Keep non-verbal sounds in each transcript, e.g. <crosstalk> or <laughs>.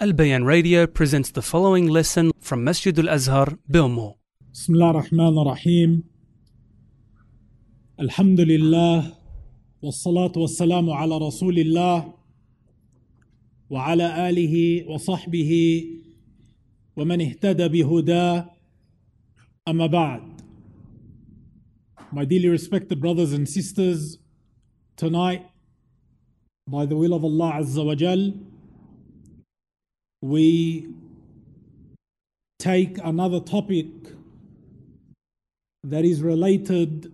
Al Bayan Radio presents the following lesson from Masjid Al Azhar. بسم الله الرحمن الرحيم الحمد لله والصلاة والسلام على رسول الله وعلى آله وصحبه ومن اهتدى بهداه أما بعد My dearly respected brothers and sisters tonight by the will of Allah Azza wa Jal we take another topic that is related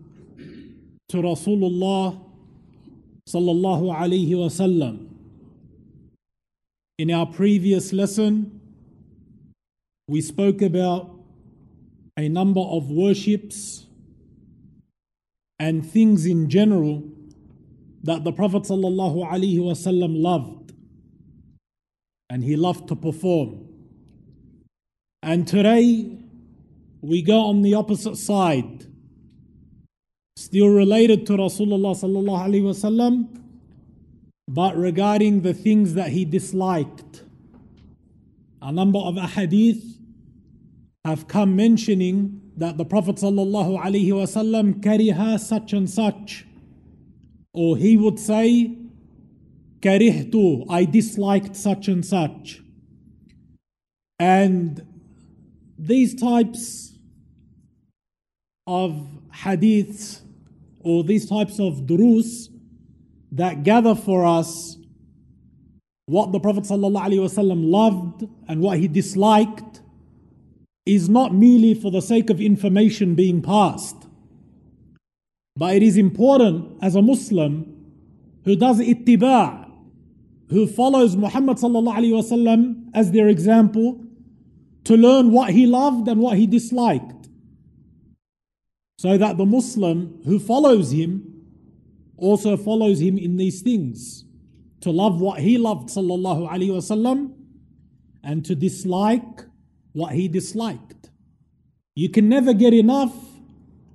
to Rasulullah sallallahu alaihi wasallam. In our previous lesson, we spoke about a number of worships and things in general that the Prophet sallallahu alaihi wasallam loved and he loved to perform. And today we go on the opposite side. Still related to Rasulullah sallallahu alaihi wasallam, but regarding the things that he disliked. A number of ahadith have come mentioning that the Prophet sallallahu alaihi wasallam kariha such and such, or he would say, karihtu, I disliked such and such. And these types of hadiths or these types of durus that gather for us what the Prophet ﷺ loved and what he disliked is not merely for the sake of information being passed. But it is important as a Muslim who does ittiba', who follows Muhammad as their example, to learn what he loved and what he disliked. So that the Muslim who follows him also follows him in these things. To love what he loved, sallallahu alaihi wasallam, and to dislike what he disliked. You can never get enough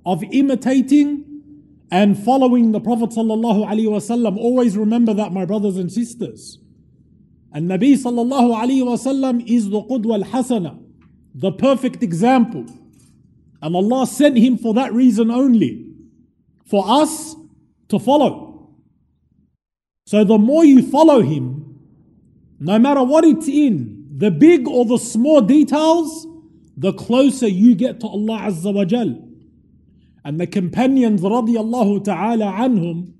of imitating and following the Prophet sallallahu alaihi wasallam. Always remember that, my brothers and sisters. And Nabi wasallam is the qudwa al-hasana, the perfect example. And Allah sent him for that reason only, for us to follow. So the more you follow him, no matter what it's in, the big or the small details, the closer you get to Allah Azza wa. And the companions radiallahu ta'ala anhum,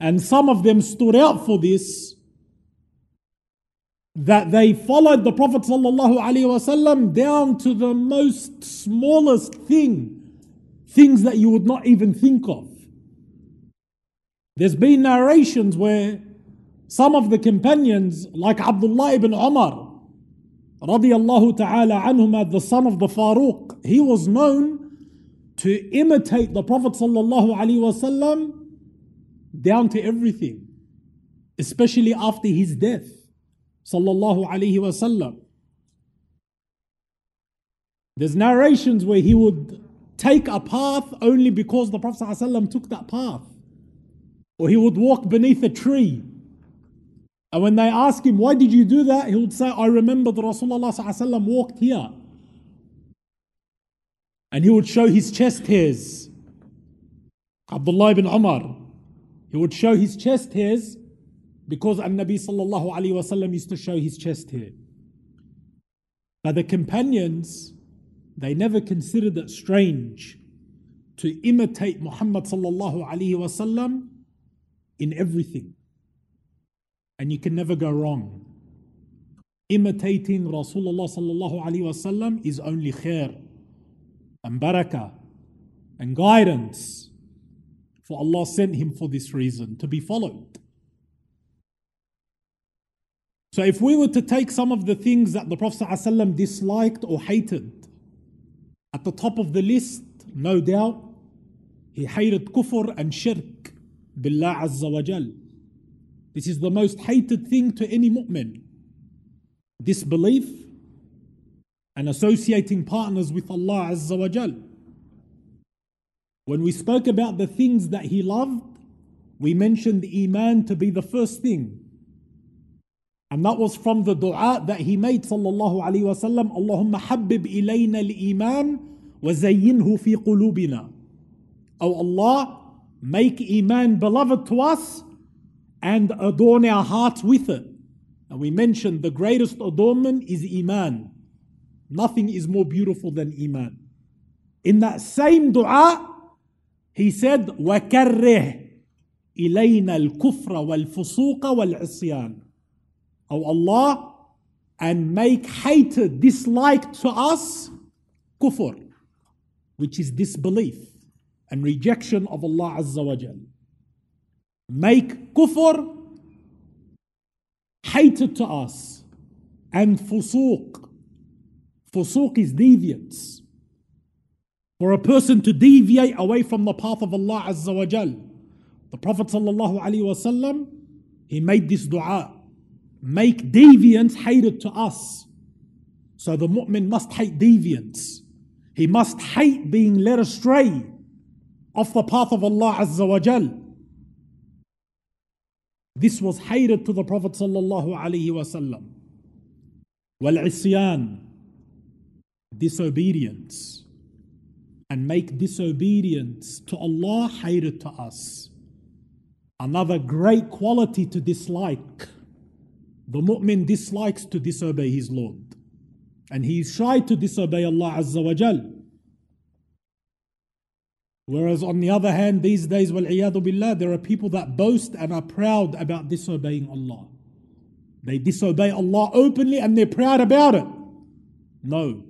and some of them stood out for this, that they followed the Prophet down to the most smallest thing, things that you would not even think of. There's been narrations where some of the companions, like Abdullah ibn Umar, radiallahu ta'ala anhuma, the son of the Faruq, he was known to imitate the Prophet ﷺ down to everything, especially after his death sallallahu alaihi wasallam. There's narrations where he would take a path only because the Prophet ﷺ took that path. Or he would walk beneath a tree. And when they ask him, why did you do that? He would say, I remember the Rasulullah ﷺ walked here. And he would show his chest hairs. Abdullah ibn Umar. He would show his chest hairs because An-Nabi sallallahu alayhi wasallam used to show his chest hair. But the companions, they never considered it strange to imitate Muhammad sallallahu alayhi wasallam in everything. And you can never go wrong. Imitating Rasulullah sallallahu alayhi wasallam is only khair and barakah and guidance. For Allah sent him for this reason, to be followed. So if we were to take some of the things that the Prophet ﷺ disliked or hated, at the top of the list, no doubt, he hated kufr and shirk billah azza wa jal. This is the most hated thing to any mu'min. Disbelief and associating partners with Allah azza wa jal. When we spoke about the things that he loved, we mentioned Iman to be the first thing. And that was from the dua that he made sallallahu alayhi wasallam, Allahumma habib ilayna al-iman wa zayyinhu fi qulubina. Oh Allah, make iman beloved to us and adorn our hearts with it. And we mentioned the greatest adornment is iman. Nothing is more beautiful than iman. In that same dua, he said, وَكَرِّهْ إِلَيْنَا الْكُفْرَ وَالْفُسُوقَ وَالْعِصْيَانَ O Allah, and make hated, disliked to us, kufr, which is disbelief and rejection of Allah Azza wa Jal. Make kufr hated to us, and fusuq. Fusuq is deviance. For a person to deviate away from the path of Allah Azza wa Jal. The Prophet sallallahu alaihi wasallam, he made this dua make deviance hated to us. So the mu'min must hate deviance. He must hate being led astray off the path of Allah Azza wa Jal. This was hated to the Prophet sallallahu alaihi wasallam. Wal isyan, disobedience, and make disobedience to Allah hated to us. Another great quality to dislike. The mu'min dislikes to disobey his Lord. And he is shy to disobey Allah Azza wa Jal. Whereas on the other hand, these days, billah, there are people that boast and are proud about disobeying Allah. They disobey Allah openly and they're proud about it. No.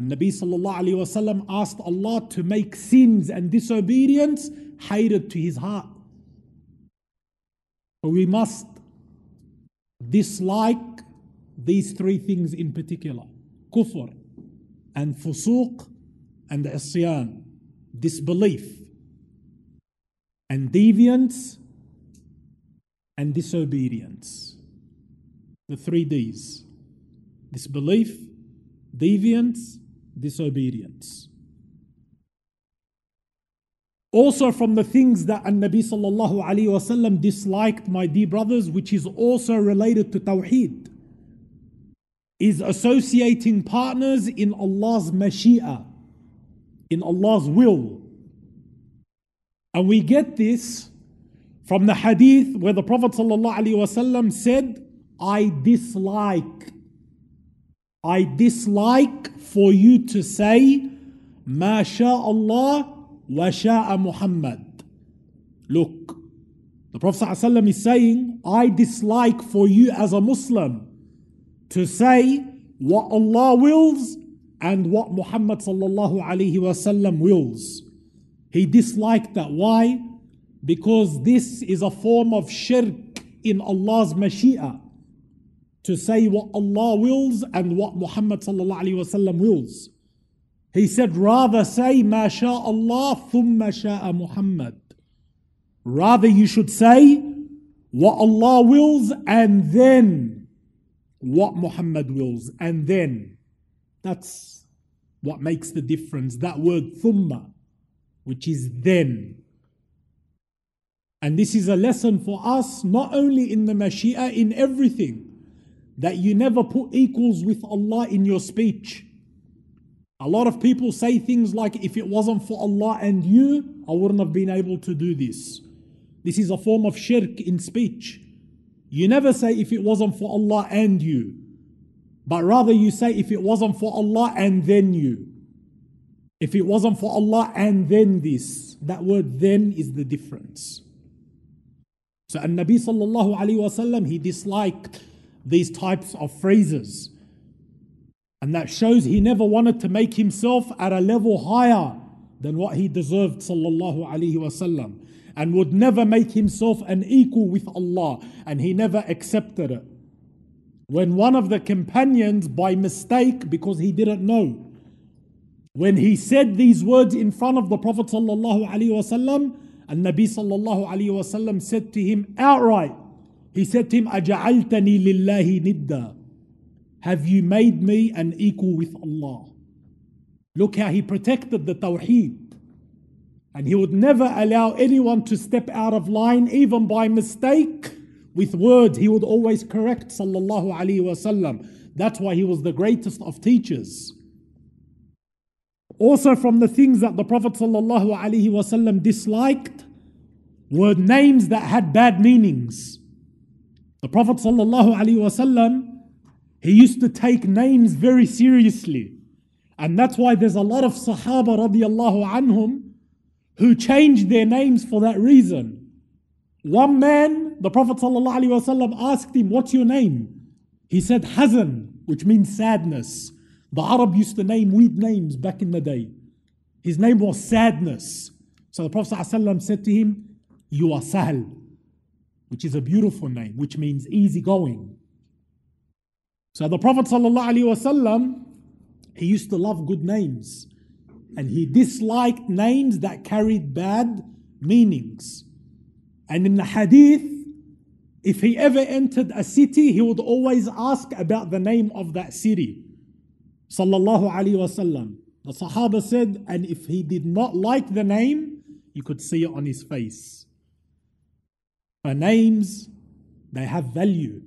And Nabi sallallahu wasallam asked Allah to make sins and disobedience hated to his heart. But we must dislike these three things in particular kufr and fusuq and isyan, disbelief and deviance and disobedience. The three D's disbelief, deviance, disobedience. Also from the things that An-Nabi sallallahu alayhi wasallam disliked, my dear brothers, which is also related to Tawheed, is associating partners in Allah's mashia, in Allah's will. And we get this from the hadith where the Prophet wasallam said, I dislike, I dislike for you to say, Ma Allah wa sha'a Muhammad. Look, the Prophet ﷺ is saying, I dislike for you as a Muslim to say what Allah wills and what Muhammad ﷺ wills. He disliked that. Why? Because this is a form of shirk in Allah's mashia. To say what Allah wills and what Muhammad wills. He said, rather say, Ma Allah thumma sha'a Muhammad. Rather, you should say what Allah wills and then what Muhammad wills and then. That's what makes the difference. That word thumma, which is then. And this is a lesson for us, not only in the mashia, in everything, that you never put equals with Allah in your speech. A lot of people say things like, if it wasn't for Allah and you, I wouldn't have been able to do this. This is a form of shirk in speech. You never say, if it wasn't for Allah and you, but rather you say, if it wasn't for Allah and then you. If it wasn't for Allah and then this. That word then is the difference. So, and Nabi sallallahu alayhi wasallam, he disliked these types of phrases. And that shows he never wanted to make himself at a level higher than what he deserved, sallallahu alaihi wasallam, and would never make himself an equal with Allah, and he never accepted it. When one of the companions, by mistake, because he didn't know, when he said these words in front of the Prophet sallallahu alaihi wasallam, and Nabi sallallahu alaihi wasallam said to him outright, he said to him, "Aja'altani lillahi nidda." Have you made me an equal with Allah? Look how he protected the Tawheed. And he would never allow anyone to step out of line, even by mistake, With words, he would always correct, sallallahu alaihi wasallam. That's why he was the greatest of teachers. Also, from the things that the Prophet sallallahu alaihi wasallam disliked were names that had bad meanings. The Prophet wasallam he used to take names very seriously. And that's why there's a lot of Sahaba radiallahu anhum who changed their names for that reason. One man, the Prophet ﷺ asked him, What's your name? He said, Hazan, which means sadness. The Arab used to name weird names back in the day. His name was Sadness. So the Prophet ﷺ said to him, You are Sahl, which is a beautiful name, which means easygoing. So the Prophet ﷺ, he used to love good names. And he disliked names that carried bad meanings. And in the hadith, if he ever entered a city, he would always ask about the name of that city. Sallallahu Alaihi Wasallam. The Sahaba said, and if he did not like the name, you could see it on his face. For names, they have value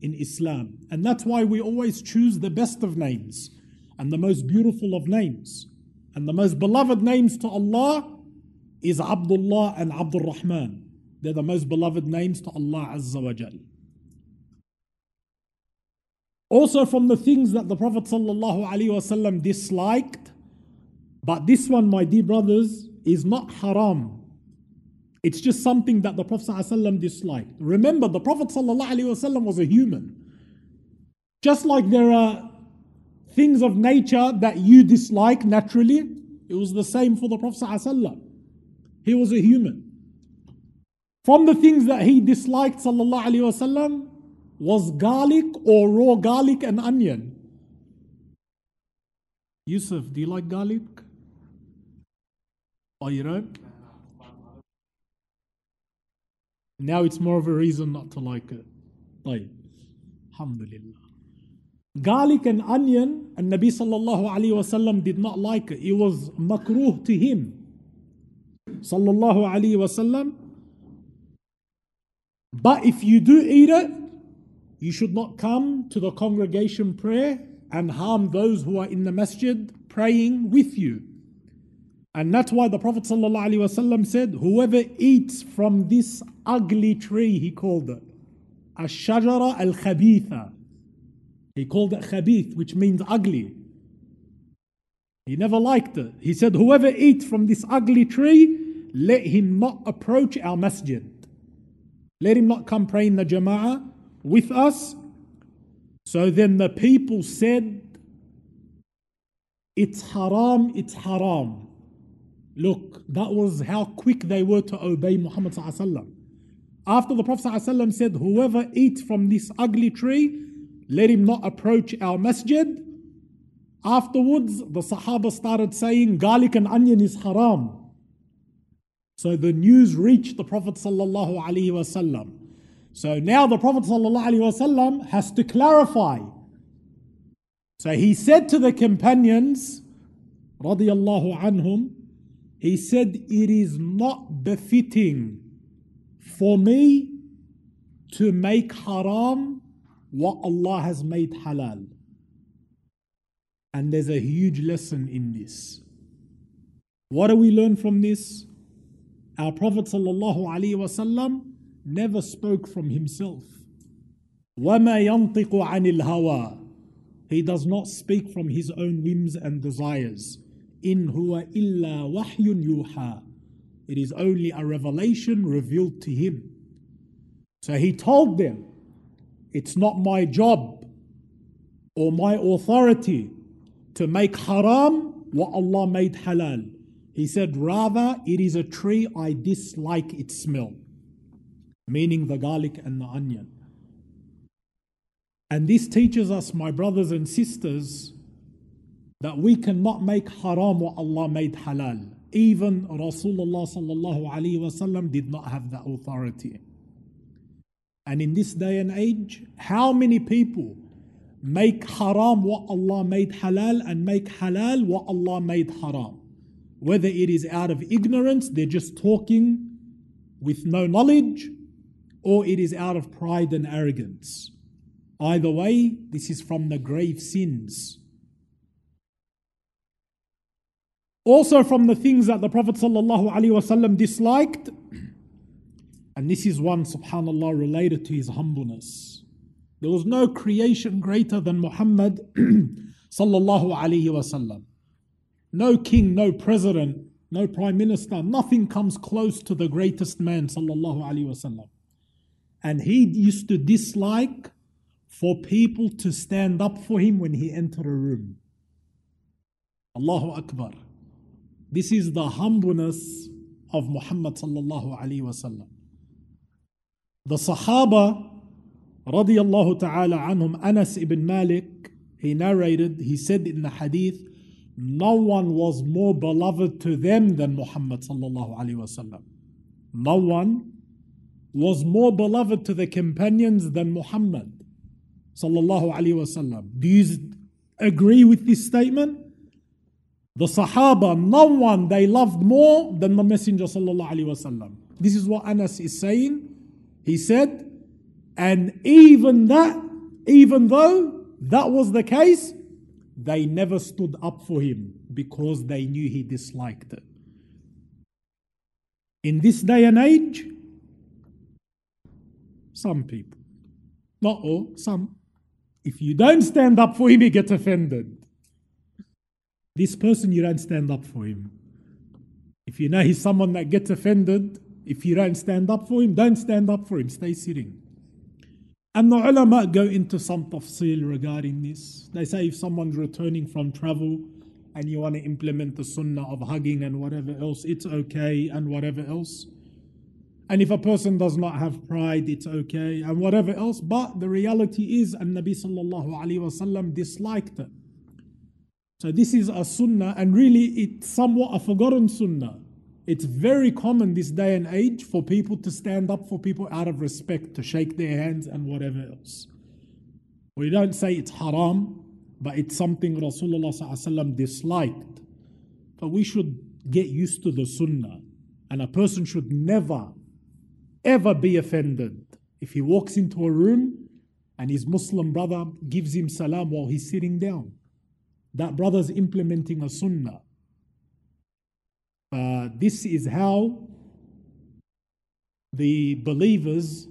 in Islam. And that's why we always choose the best of names and the most beautiful of names. And the most beloved names to Allah is Abdullah and Abdul Rahman. They're the most beloved names to Allah Azza wa Jal. Also, from the things that the Prophet disliked, but this one, my dear brothers, is not haram. It's just something that the Prophet ﷺ disliked. Remember, the Prophet ﷺ was a human. Just like there are things of nature that you dislike naturally, it was the same for the Prophet ﷺ. He was a human. From the things that he disliked, وسلم, was garlic or raw garlic and onion. Yusuf, do you like garlic? Oh, you don't? Now it's more of a reason not to like it. طيب. Alhamdulillah. Garlic and onion, and Nabi sallallahu alayhi wasallam did not like it. It was makruh to him. Sallallahu alayhi wasallam. But if you do eat it, you should not come to the congregation prayer and harm those who are in the masjid praying with you. And that's why the Prophet ﷺ said, Whoever eats from this ugly tree, he called it, Ash-shajara al-khabitha. He called it khabith, which means ugly. He never liked it. He said, Whoever eats from this ugly tree, let him not approach our masjid. Let him not come pray in the jama'ah with us. So then the people said, It's haram, it's haram. Look, that was how quick they were to obey Muhammad. After the Prophet said, Whoever eats from this ugly tree, let him not approach our masjid. Afterwards, the Sahaba started saying, Garlic and onion is haram. So the news reached the Prophet. So now the Prophet has to clarify. So he said to the companions, radiyallahu anhum, he said, It is not befitting for me to make haram what Allah has made halal. And there's a huge lesson in this. What do we learn from this? Our Prophet ﷺ never spoke from himself. وَمَا يَنطِقُ عَنِ الْهَوَىٰ He does not speak from his own whims and desires. In huwa illa wahyun yuha. It is only a revelation revealed to him. So he told them, It's not my job or my authority to make haram what Allah made halal. He said, Rather, it is a tree I dislike its smell, meaning the garlic and the onion. And this teaches us, my brothers and sisters, that we cannot make haram what Allah made halal. Even Rasulullah sallallahu alaihi wasallam did not have that authority. And in this day and age, how many people make haram what Allah made halal and make halal what Allah made haram? Whether it is out of ignorance, they're just talking with no knowledge, or it is out of pride and arrogance. Either way, this is from the grave sins. Also, from the things that the Prophet ﷺ disliked, and this is one, subhanAllah, related to his humbleness. There was no creation greater than Muhammad <clears throat> wasallam. No king, no president, no prime minister, nothing comes close to the greatest man wasallam. And he used to dislike for people to stand up for him when he entered a room. Allahu Akbar. This is the humbleness of Muhammad sallallahu alaihi wasallam. The Sahaba radiallahu ta'ala anhum, Anas ibn Malik, he narrated, he said in the hadith, no one was more beloved to them than Muhammad sallallahu alaihi wasallam. No one was more beloved to the companions than Muhammad sallallahu alaihi wasallam. Do you agree with this statement? The Sahaba, no one they loved more than the Messenger sallallahu. This is what Anas is saying. He said, and even that, even though that was the case, they never stood up for him because they knew he disliked it. In this day and age, some people, not all, some, if you don't stand up for him, he gets offended. This person, you don't stand up for him. If you know he's someone that gets offended, if you don't stand up for him, don't stand up for him, stay sitting. And the ulama go into some tafsil regarding this. They say if someone's returning from travel and you want to implement the sunnah of hugging and whatever else, it's okay and whatever else. And if a person does not have pride, it's okay and whatever else. But the reality is, and Nabi sallallahu alaihi wasallam disliked it. So this is a sunnah, and really it's somewhat a forgotten sunnah. It's very common this day and age for people to stand up for people out of respect, to shake their hands and whatever else. We don't say it's haram, but it's something Rasulullah disliked. But we should get used to the sunnah. And a person should never, ever be offended if he walks into a room and his Muslim brother gives him salam while he's sitting down That brother's implementing a sunnah. Uh, this is how the believers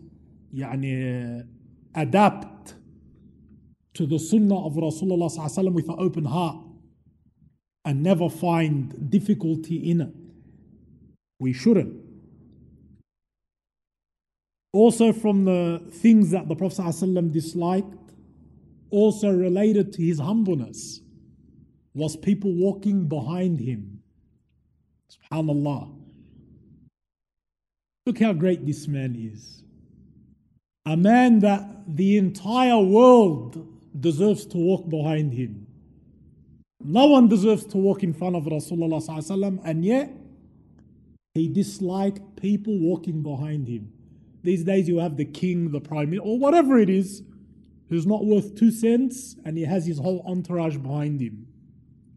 يعني, adapt to the sunnah of Rasulullah with an open heart and never find difficulty in it. We shouldn't. Also, from the things that the Prophet ﷺ disliked, also related to his humbleness, was people walking behind him SubhanAllah. Look how great this man is. A man that the entire world deserves to walk behind him. No one deserves to walk in front of Rasulullah and yet he disliked people walking behind him. These days you have the king, the prime minister, or whatever it is, who's not worth two cents and he has his whole entourage behind him.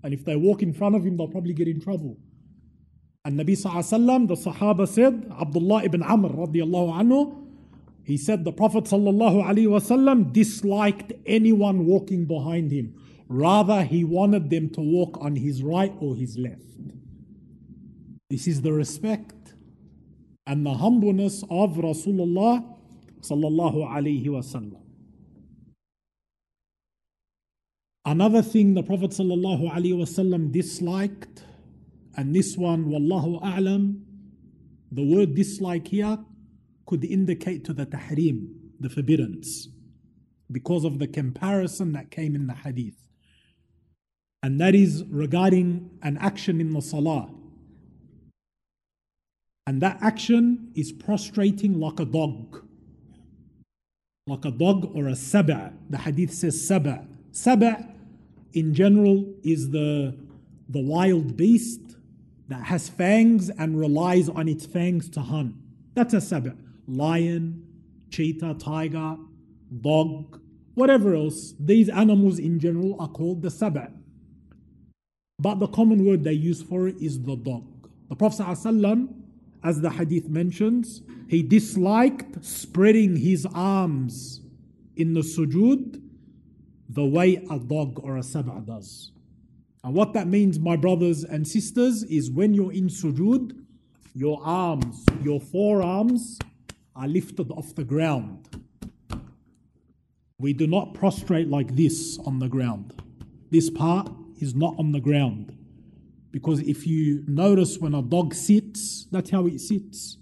And if they walk in front of him, they'll probably get in trouble. And Nabi Sallallahu the Sahaba said, Abdullah ibn Amr radiallahu anhu, he said the Prophet Sallallahu Alaihi Wasallam disliked anyone walking behind him. Rather, he wanted them to walk on his right or his left. This is the respect and the humbleness of Rasulullah Sallallahu Alaihi Wasallam. Another thing the Prophet Wasallam disliked and this one, Wallahu A'lam, the word dislike here could indicate to the tahrim, the forbiddance, because of the comparison that came in the hadith. And that is regarding an action in the salah. And that action is prostrating like a dog. Like a dog or a saba. The hadith says saba. Saba in general is the, the wild beast that has fangs and relies on its fangs to hunt. That's a sab'. Lion, cheetah, tiger, dog, whatever else. These animals in general are called the sab'. But the common word they use for it is the dog. The Prophet ﷺ, as the hadith mentions, he disliked spreading his arms in the sujood the way a dog or a sab'a does. And what that means, my brothers and sisters, is when you're in sujood, your arms, your forearms are lifted off the ground. We do not prostrate like this on the ground. This part is not on the ground. Because if you notice when a dog sits, that's how it sits.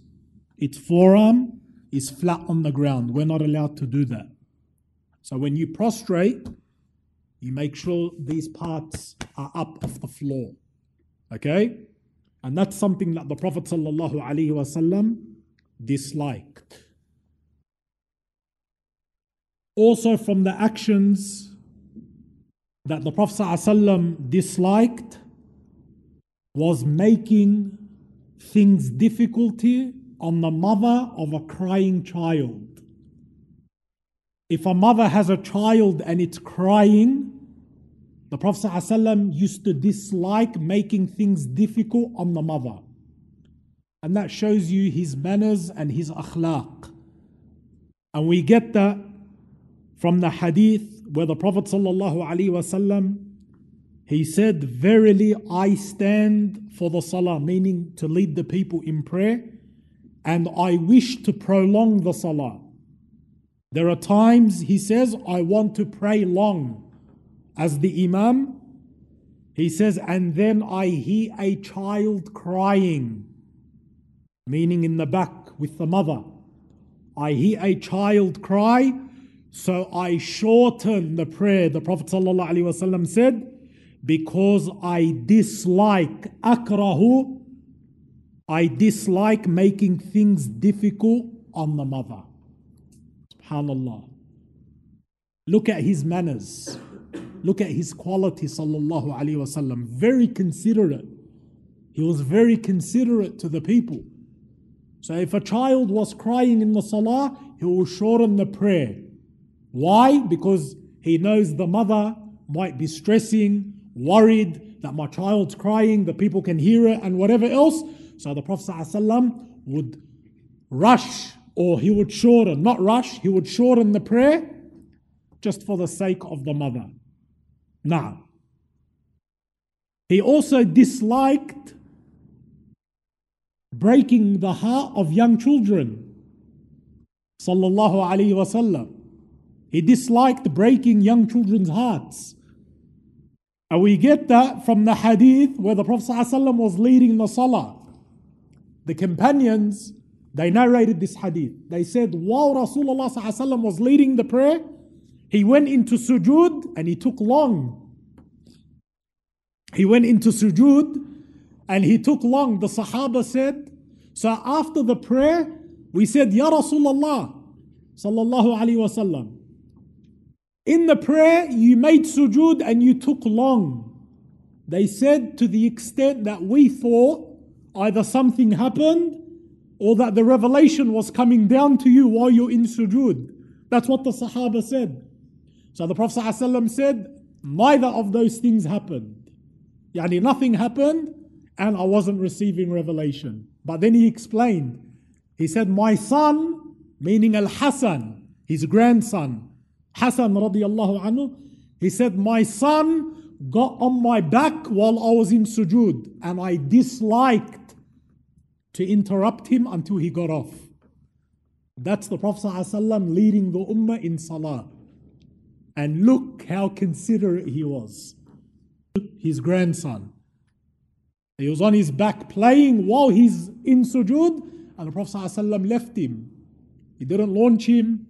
Its forearm is flat on the ground. We're not allowed to do that. So when you prostrate, you make sure these parts are up off the floor. Okay? And that's something that the Prophet disliked. Also, from the actions that the Prophet disliked was making things difficulty on the mother of a crying child. If a mother has a child and it's crying, the Prophet ﷺ used to dislike making things difficult on the mother. And that shows you his manners and his akhlaq. And we get that from the hadith where the Prophet ﷺ he said, Verily I stand for the salah, meaning to lead the people in prayer, and I wish to prolong the salah. There are times, he says, I want to pray long as the Imam. He says, and then I hear a child crying, meaning in the back with the mother. I hear a child cry, so I shorten the prayer. The Prophet ﷺ said, because I dislike akrahu, I dislike making things difficult on the mother. Subhanallah. Look at his manners. Look at his quality, sallallahu alaihi wasallam. Very considerate. He was very considerate to the people. So if a child was crying in the salah, he will shorten the prayer. Why? Because he knows the mother might be stressing, worried that my child's crying, the people can hear it, and whatever else. So the Prophet ﷺ would rush or he would shorten, not rush, he would shorten the prayer just for the sake of the mother. Now, he also disliked breaking the heart of young children. Sallallahu Alaihi Wasallam. He disliked breaking young children's hearts. And we get that from the hadith where the Prophet ﷺ was leading the salah. The companions, they narrated this hadith. They said, while Rasulullah was leading the prayer, he went into sujood and he took long. He went into sujood and he took long. The Sahaba said, so after the prayer, we said, Ya Rasulullah, sallallahu alayhi wasallam. In the prayer, you made sujood and you took long. They said to the extent that we thought either something happened or that the revelation was coming down to you while you're in sujood. That's what the Sahaba said. So the Prophet ﷺ said, neither of those things happened. Yani nothing happened and I wasn't receiving revelation. But then he explained. He said, My son, meaning Al Hassan, his grandson, Hassan radiallahu anhu, he said, My son got on my back while I was in sujood and I disliked to interrupt him until he got off. That's the Prophet ﷺ leading the ummah in salah. And look how considerate he was. His grandson. He was on his back playing while he's in sujood, and the Prophet ﷺ left him. He didn't launch him,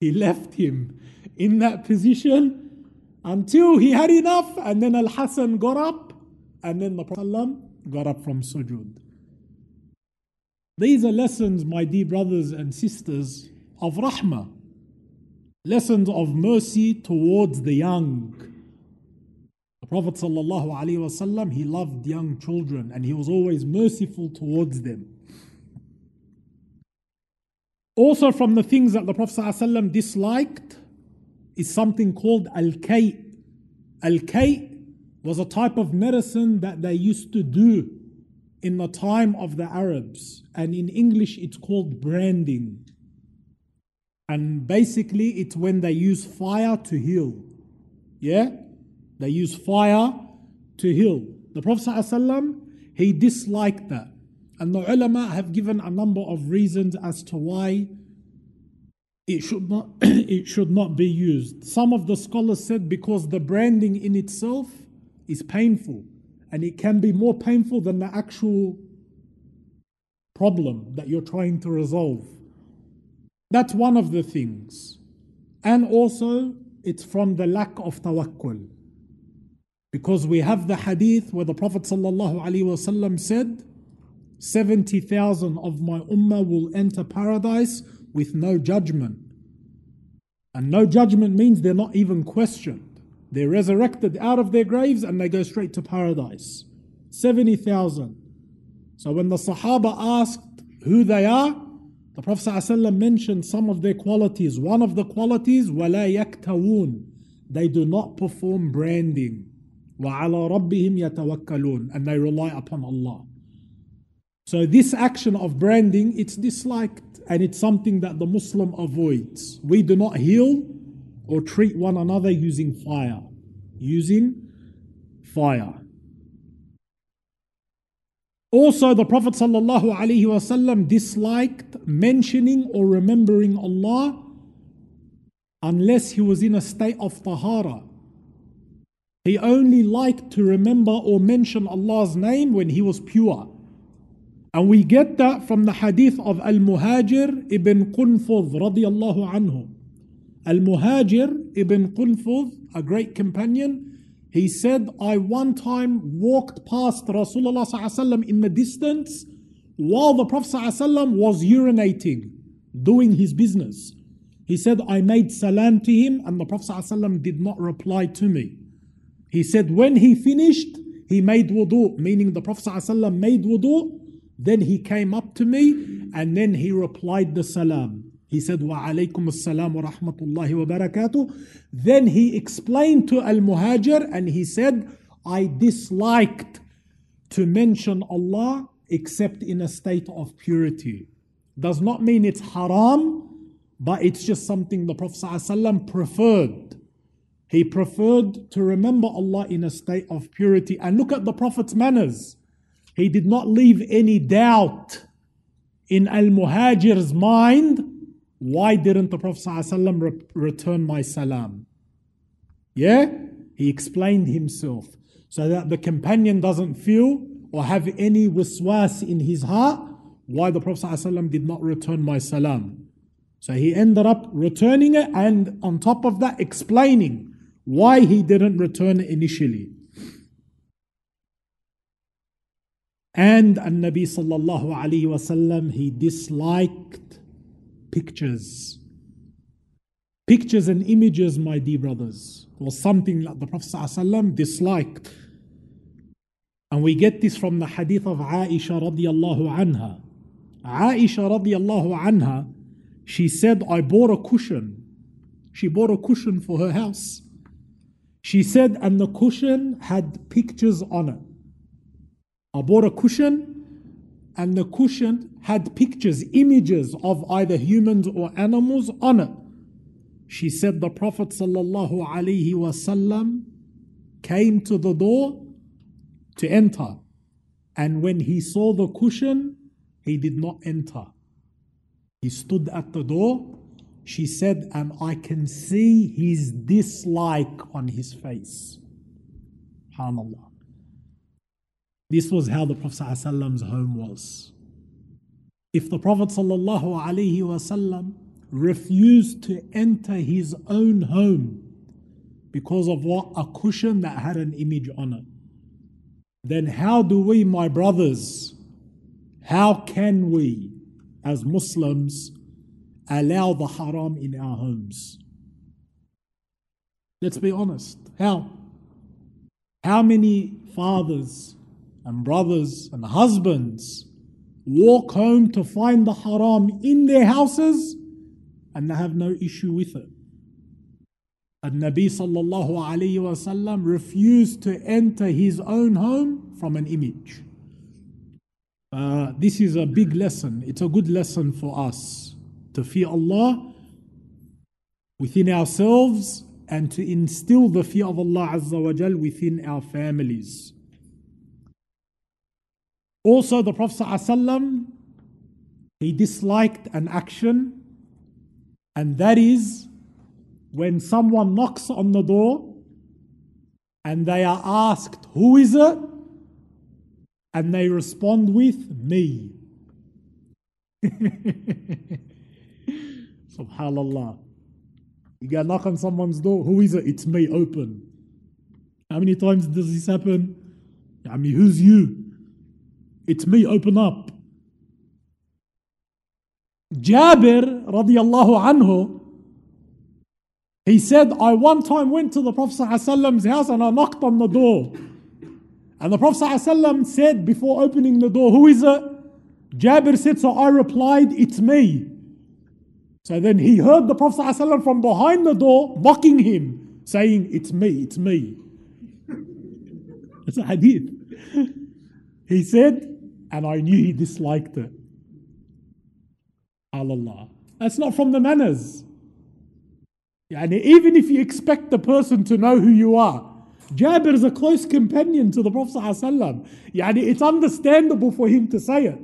he left him in that position until he had enough, and then Al Hassan got up, and then the Prophet ﷺ got up from sujood. These are lessons, my dear brothers and sisters, of rahmah lessons of mercy towards the young. The Prophet ﷺ, he loved young children and he was always merciful towards them. Also, from the things that the Prophet ﷺ disliked is something called al kay. Al kay was a type of medicine that they used to do in the time of the Arabs, and in English it's called branding. And basically, it's when they use fire to heal. Yeah? They use fire to heal. The Prophet ﷺ, he disliked that. And the ulama have given a number of reasons as to why it should not <coughs> it should not be used. Some of the scholars said because the branding in itself is painful and it can be more painful than the actual problem that you're trying to resolve. That's one of the things. And also it's from the lack of tawakkul. Because we have the hadith where the Prophet said, 70,000 of my ummah will enter paradise with no judgment. And no judgment means they're not even questioned. They're resurrected out of their graves and they go straight to paradise. 70,000. So when the Sahaba asked who they are, the Prophet ﷺ mentioned some of their qualities. One of the qualities, وَلَا يَكْتَوُونَ They do not perform branding. وَعَلَى رَبِّهِمْ يَتَوَكَّلُونَ And they rely upon Allah. So this action of branding, it's disliked and it's something that the Muslim avoids. We do not heal or treat one another using fire. Using fire. Also, the Prophet ﷺ disliked mentioning or remembering Allah unless he was in a state of tahara. He only liked to remember or mention Allah's name when he was pure. And we get that from the hadith of Al Muhajir ibn Qunfudh radiallahu anhu. Al Muhajir ibn Qunfudh, a great companion, he said, I one time walked past Rasulullah in the distance while the Prophet was urinating, doing his business. He said, I made salam to him, and the Prophet did not reply to me. He said, when he finished, he made wudu, meaning the Prophet made wudu then he came up to me and then he replied the salam. He said, Wa alaykum assalam wa rahmatullahi wa barakatuh. Then he explained to Al Muhajir and he said, I disliked to mention Allah except in a state of purity. Does not mean it's haram, but it's just something the Prophet ﷺ preferred. He preferred to remember Allah in a state of purity. And look at the Prophet's manners. He did not leave any doubt in Al Muhajir's mind. Why didn't the Prophet ﷺ re- return my salam? Yeah? He explained himself so that the companion doesn't feel or have any waswas in his heart why the Prophet ﷺ did not return my salam. So he ended up returning it and on top of that explaining why he didn't return it initially. And an Nabi sallallahu alayhi wasallam, he disliked pictures. Pictures and images, my dear brothers, was something that the Prophet ﷺ disliked. And we get this from the hadith of Aisha radiallahu anha. Aisha radiallahu anha, she said, I bought a cushion. She bought a cushion for her house. She said, and the cushion had pictures on it. I bought a cushion, and the cushion had pictures, images of either humans or animals on it. She said the Prophet came to the door to enter, and when he saw the cushion, he did not enter. He stood at the door. She said, and I can see his dislike on his face. SubhanAllah. This was how the Prophet ﷺ's home was. If the Prophet ﷺ refused to enter his own home because of what? A cushion that had an image on it, then how do we, my brothers, how can we, as Muslims, allow the haram in our homes? Let's be honest. How? How many fathers and brothers and husbands walk home to find the haram in their houses and they have no issue with it. And Nabi sallallahu alayhi wasallam refused to enter his own home from an image. Uh, this is a big lesson. It's a good lesson for us to fear Allah within ourselves and to instill the fear of Allah Azza wa Jal within our families. Also, the Prophet ﷺ, he disliked an action, and that is when someone knocks on the door and they are asked, Who is it? And they respond with, Me. <laughs> Subhanallah. You get a knock on someone's door, who is it? It's me, open. How many times does this happen? I mean, who's you? It's me, open up. Jabir radiallahu anhu, he said, I one time went to the Prophet's house and I knocked on the door. And the Prophet said before opening the door, Who is it? Jabir said, So I replied, It's me. So then he heard the Prophet from behind the door mocking him, saying, It's me, it's me. It's a hadith. He said, and I knew he disliked it. Allah. That's not from the manners. And even if you expect the person to know who you are, Jabir is a close companion to the Prophet. ﷺ. It's understandable for him to say it.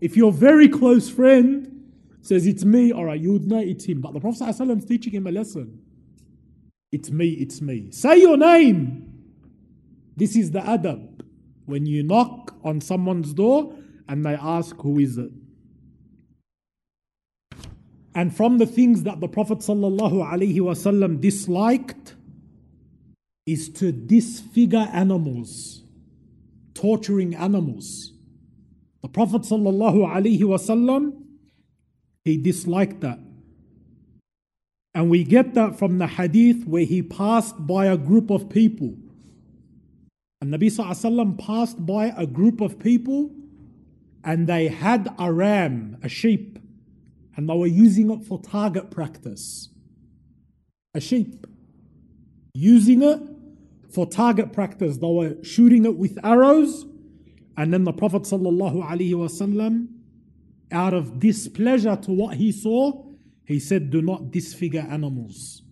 If your very close friend says it's me, all right, you would know it's him. But the Prophet ﷺ is teaching him a lesson. It's me, it's me. Say your name. This is the adab. When you knock on someone's door and they ask, Who is it? And from the things that the Prophet ﷺ disliked is to disfigure animals, torturing animals. The Prophet ﷺ, he disliked that. And we get that from the hadith where he passed by a group of people. And Nabi ﷺ passed by a group of people and they had a ram, a sheep and they were using it for target practice. A sheep. Using it for target practice. They were shooting it with arrows, and then the Prophet ﷺ, out of displeasure to what he saw, he said, Do not disfigure animals.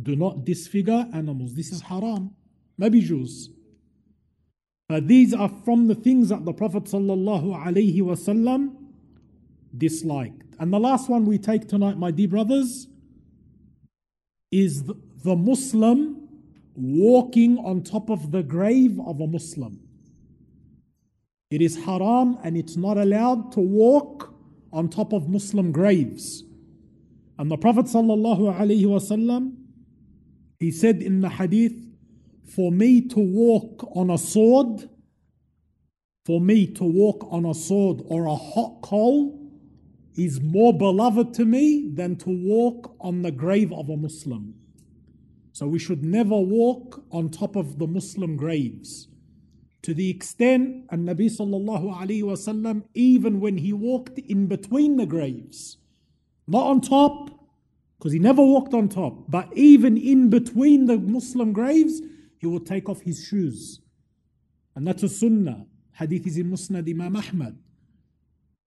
Do not disfigure animals. This is haram. Maybe Jews. But these are from the things that the Prophet ﷺ disliked. And the last one we take tonight, my dear brothers, is the Muslim walking on top of the grave of a Muslim. It is haram and it's not allowed to walk on top of Muslim graves. And the Prophet ﷺ, he said in the hadith, for me to walk on a sword, for me to walk on a sword or a hot coal, is more beloved to me than to walk on the grave of a Muslim. So we should never walk on top of the Muslim graves. To the extent, and Nabi sallallahu alayhi wasallam, even when he walked in between the graves, not on top, because he never walked on top, but even in between the Muslim graves, he will take off his shoes. And that's a sunnah. Hadith is in Musnad Imam Ahmad.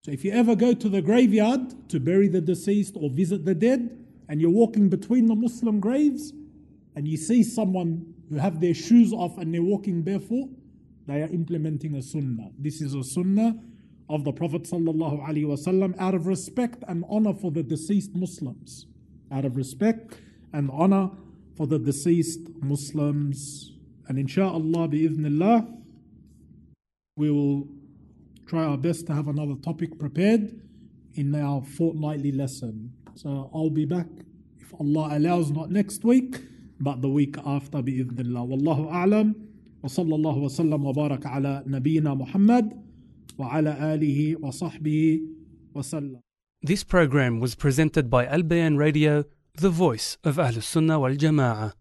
So if you ever go to the graveyard to bury the deceased or visit the dead, and you're walking between the Muslim graves, and you see someone who have their shoes off and they're walking barefoot, they are implementing a sunnah. This is a sunnah of the Prophet ﷺ out of respect and honor for the deceased Muslims. Out of respect and honor for the deceased Muslims. And inshallah, bi'idhnillah, we will try our best to have another topic prepared in our fortnightly lesson. So I'll be back, if Allah allows, not next week, but the week after, bi'idhnillah. Wallahu a'lam. وصلى الله وسلم وبارك على نبينا محمد وعلى آله وصحبه وسلم. This program was presented by Al Bayan Radio, the voice of Ahlus Sunnah wal Jama'ah.